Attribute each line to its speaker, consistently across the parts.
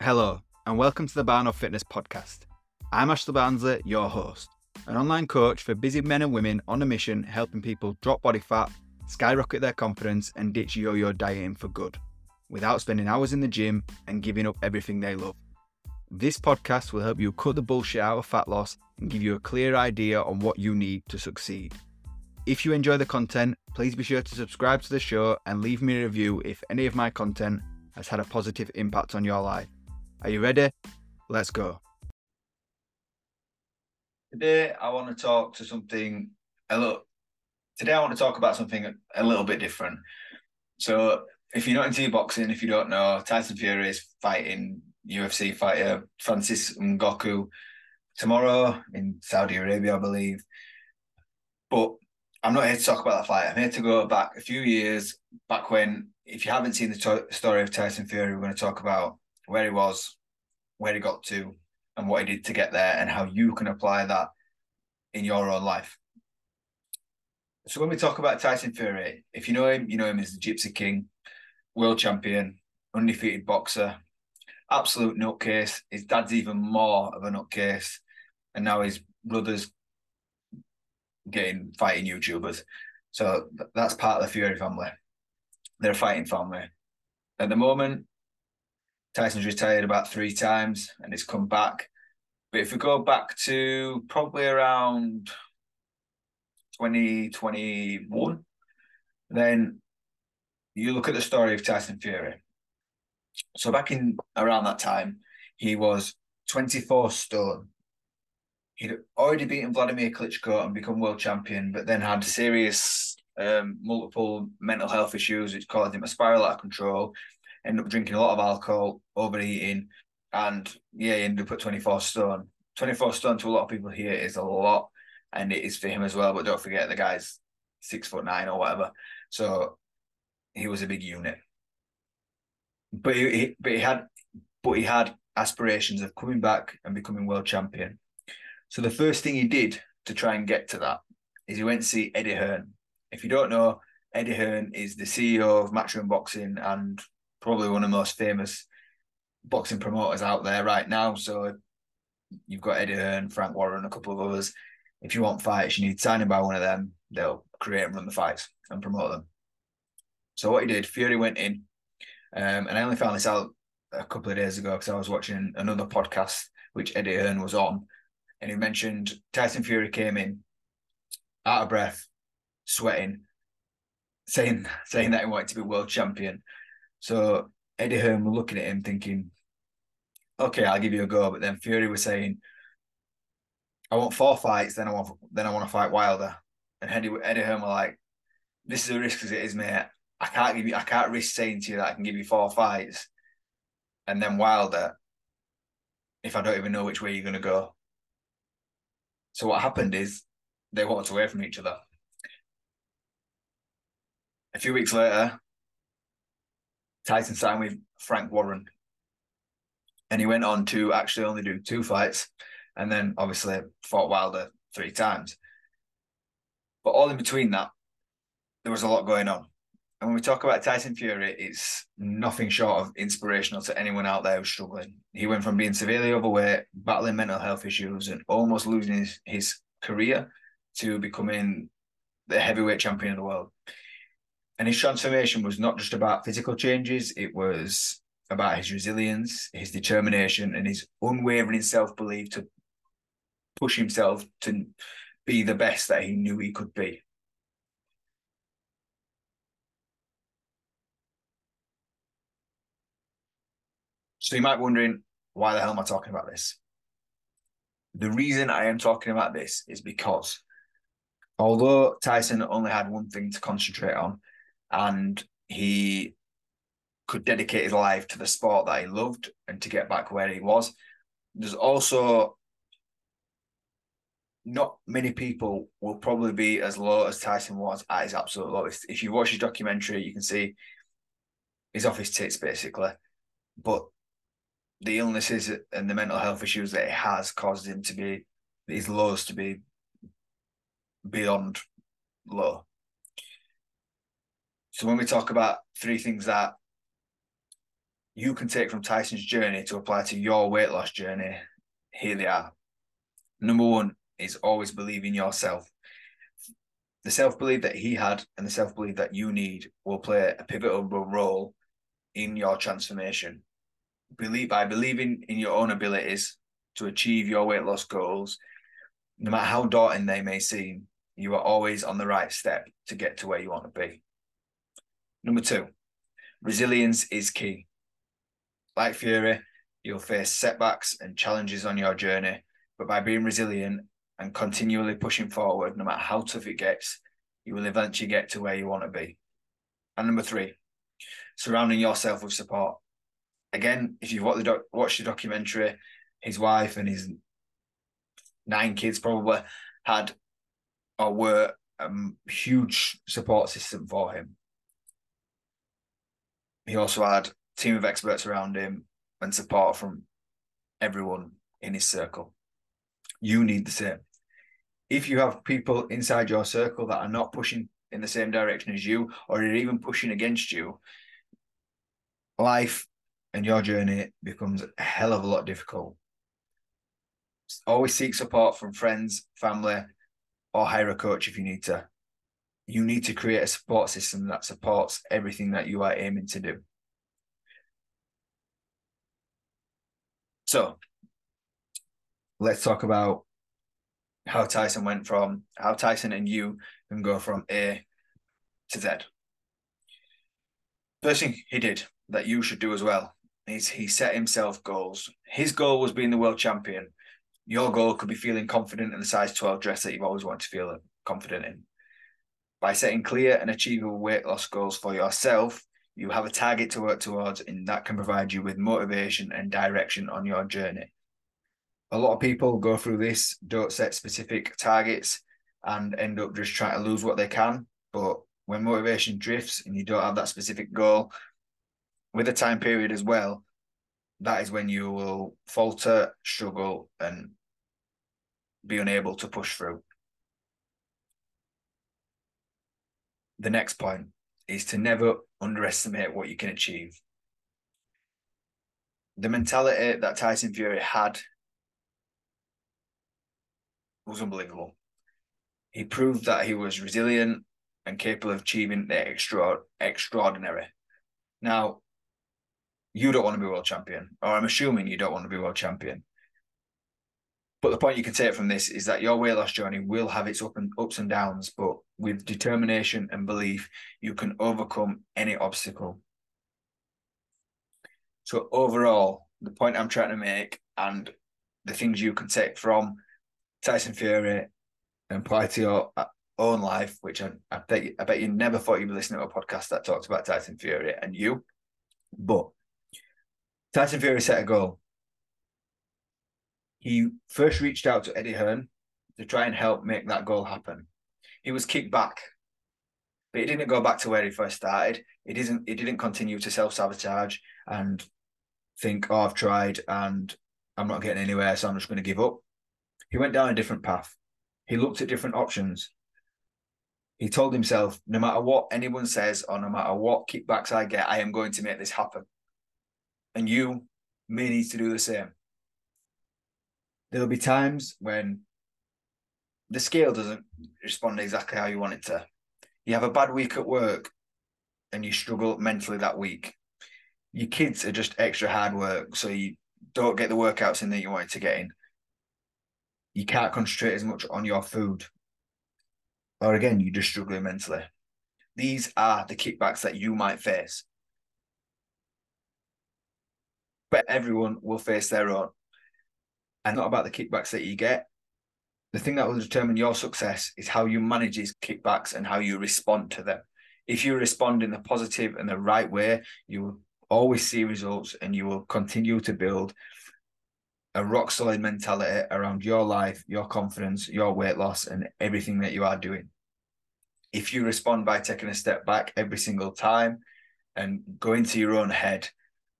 Speaker 1: Hello, and welcome to the Barno Fitness Podcast. I'm Ashley Barnsley, your host, an online coach for busy men and women on a mission helping people drop body fat, skyrocket their confidence, and ditch yo yo dieting for good, without spending hours in the gym and giving up everything they love. This podcast will help you cut the bullshit out of fat loss and give you a clear idea on what you need to succeed. If you enjoy the content, please be sure to subscribe to the show and leave me a review if any of my content has had a positive impact on your life. Are you ready? Let's go. Today, I want to talk to something a little. Today, I want to talk about something a little bit different. So, if you're not into boxing, if you don't know, Tyson Fury is fighting UFC fighter Francis Ngannou tomorrow in Saudi Arabia, I believe. But I'm not here to talk about that fight. I'm here to go back a few years, back when, if you haven't seen the to- story of Tyson Fury, we're going to talk about where he was, where he got to, and what he did to get there, and how you can apply that in your own life. So when we talk about Tyson Fury, if you know him, you know him as the Gypsy King, world champion, undefeated boxer, absolute nutcase. His dad's even more of a nutcase, and now his brother's getting fighting YouTubers. So that's part of the Fury family. They're a fighting family. At the moment, Tyson's retired about three times and it's come back. But if we go back to probably around 2021, then you look at the story of Tyson Fury. So back in around that time, he was 24 stone. He'd already beaten Vladimir Klitschko and become world champion, but then had serious um, multiple mental health issues, which caused him a spiral out of control. Ended up drinking a lot of alcohol, overeating, and yeah, he ended up at 24 stone. 24 stone to a lot of people here is a lot, and it is for him as well. But don't forget, the guy's six foot nine or whatever. So he was a big unit but he, he, but he had but he had aspirations of coming back and becoming world champion. So the first thing he did to try and get to that is he went to see Eddie Hearn. If you don't know, Eddie Hearn is the CEO of Matchroom Boxing and probably one of the most famous boxing promoters out there right now. So you've got Eddie Hearn, Frank Warren, a couple of others. If you want fights, you need signing by one of them. They'll create and run the fights and promote them. So what he did, Fury went in, um, and I only found this out a couple of days ago because I was watching another podcast which Eddie Hearn was on, and he mentioned Tyson Fury came in out of breath, sweating, saying saying that he wanted to be world champion. So Eddie Hearn was looking at him thinking, "Okay, I'll give you a go." But then Fury was saying, "I want four fights, then I want then I want to fight Wilder." And Eddie Eddie Hearn were like, "This is a risk as it is, mate. I can't give you, I can't risk saying to you that I can give you four fights, and then Wilder, if I don't even know which way you're to go. So what happened is they walked away from each other. A few weeks later, Tyson signed with Frank Warren, and he went on to actually only do two fights, and then obviously fought Wilder three times. But all in between that, there was a lot going on. And when we talk about Tyson Fury, it's nothing short of inspirational to anyone out there who's struggling. He went from being severely overweight, battling mental health issues, and almost losing his, his career to becoming the heavyweight champion of the world. And his transformation was not just about physical changes, it was about his resilience, his determination, and his unwavering self belief to push himself to be the best that he knew he could be. So you might be wondering, why the hell am I talking about this? The reason I am talking about this is because although Tyson only had one thing to concentrate on and he could dedicate his life to the sport that he loved and to get back where he was, there's also not many people will probably be as low as Tyson was at his absolute lowest. If you watch his documentary, you can see he's off his tits basically. But the illnesses and the mental health issues that he has caused him to be his lows to be beyond low. So when we talk about three things that you can take from Tyson's journey to apply to your weight loss journey, here they are. Number one is always believe in yourself. The self belief that he had and the self belief that you need will play a pivotal role in your transformation. Believe by believing in your own abilities to achieve your weight loss goals, no matter how daunting they may seem, you are always on the right step to get to where you want to be. Number two, resilience is key. Like Fury, you'll face setbacks and challenges on your journey, but by being resilient and continually pushing forward, no matter how tough it gets, you will eventually get to where you want to be. And number three, surrounding yourself with support. Again, if you've watched the, doc- watched the documentary, his wife and his nine kids probably had or were a huge support system for him. He also had team of experts around him and support from everyone in his circle. You need the same. If you have people inside your circle that are not pushing in the same direction as you, or are even pushing against you, life and your journey becomes a hell of a lot difficult. Always seek support from friends, family, or hire a coach if you need to. You need to create a support system that supports everything that you are aiming to do. So let's talk about how Tyson went from how Tyson and you can go from A to Z. First thing he did that you should do as well is he set himself goals. His goal was being the world champion. Your goal could be feeling confident in the size 12 dress that you've always wanted to feel confident in. By setting clear and achievable weight loss goals for yourself, you have a target to work towards, and that can provide you with motivation and direction on your journey. A lot of people go through this, don't set specific targets, and end up just trying to lose what they can. But when motivation drifts and you don't have that specific goal, with a time period as well, that is when you will falter, struggle, and be unable to push through. The next point is to never underestimate what you can achieve. The mentality that Tyson Fury had was unbelievable. He proved that he was resilient and capable of achieving the extra extraordinary. Now, you don't want to be world champion, or I'm assuming you don't want to be world champion. But the point you can take from this is that your weight loss journey will have its up and ups and downs, but with determination and belief, you can overcome any obstacle. So overall, the point I'm trying to make and the things you can take from Tyson Fury and apply to your uh, own life, which I, I bet you, I bet you never thought you'd be listening to a podcast that talks about Tyson Fury and you, but Tyson Fury set a goal he first reached out to Eddie Hearn to try and help make that goal happen. He was kicked back, but he didn't go back to where he first started. He didn't. He didn't continue to self sabotage and think, "Oh, I've tried and I'm not getting anywhere, so I'm just going to give up." He went down a different path. He looked at different options. He told himself, no matter what anyone says or no matter what kickbacks I get, I am going to make this happen. And you may need to do the same there'll be times when the scale doesn't respond exactly how you want it to. You have a bad week at work and you struggle mentally that week. Your kids are just extra hard work, so you don't get the workouts in that you wanted to get in. You can't concentrate as much on your food. Or again, you're just struggling mentally. These are the kickbacks that you might face. But everyone will face their own and not about the kickbacks that you get. The thing that will determine your success is how you manage these kickbacks and how you respond to them. If you respond in the positive and the right way, you will always see results and you will continue to build a rock solid mentality around your life, your confidence, your weight loss, and everything that you are doing. If you respond by taking a step back every single time and go into your own head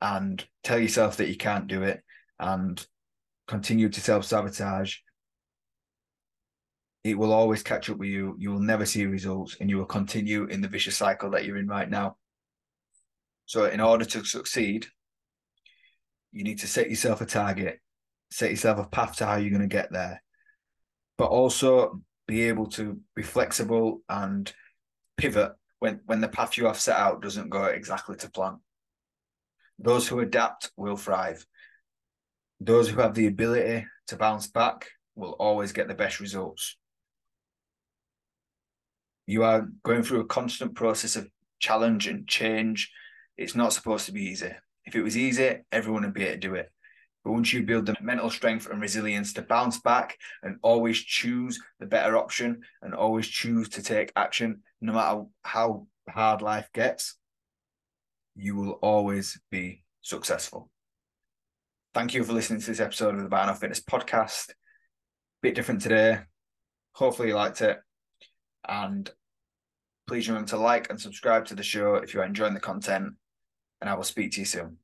Speaker 1: and tell yourself that you can't do it and continue to self sabotage, it will always catch up with you. You will never see results and you will continue in the vicious cycle that you're in right now. So, in order to succeed, You need to set yourself a target, set yourself a path to how you're going to get there, but also be able to be flexible and pivot when, when the path you have set out doesn't go exactly to plan. Those who adapt will thrive. Those who have the ability to bounce back will always get the best results. You are going through a constant process of challenge and change. It's not supposed to be easy. If it was easy, everyone would be able to do it. But once you build the mental strength and resilience to bounce back and always choose the better option and always choose to take action, no matter how hard life gets, you will always be successful. Thank you for listening to this episode of the Now Fitness podcast. Bit different today. Hopefully, you liked it. And please remember to like and subscribe to the show if you're enjoying the content. And I will speak to you soon.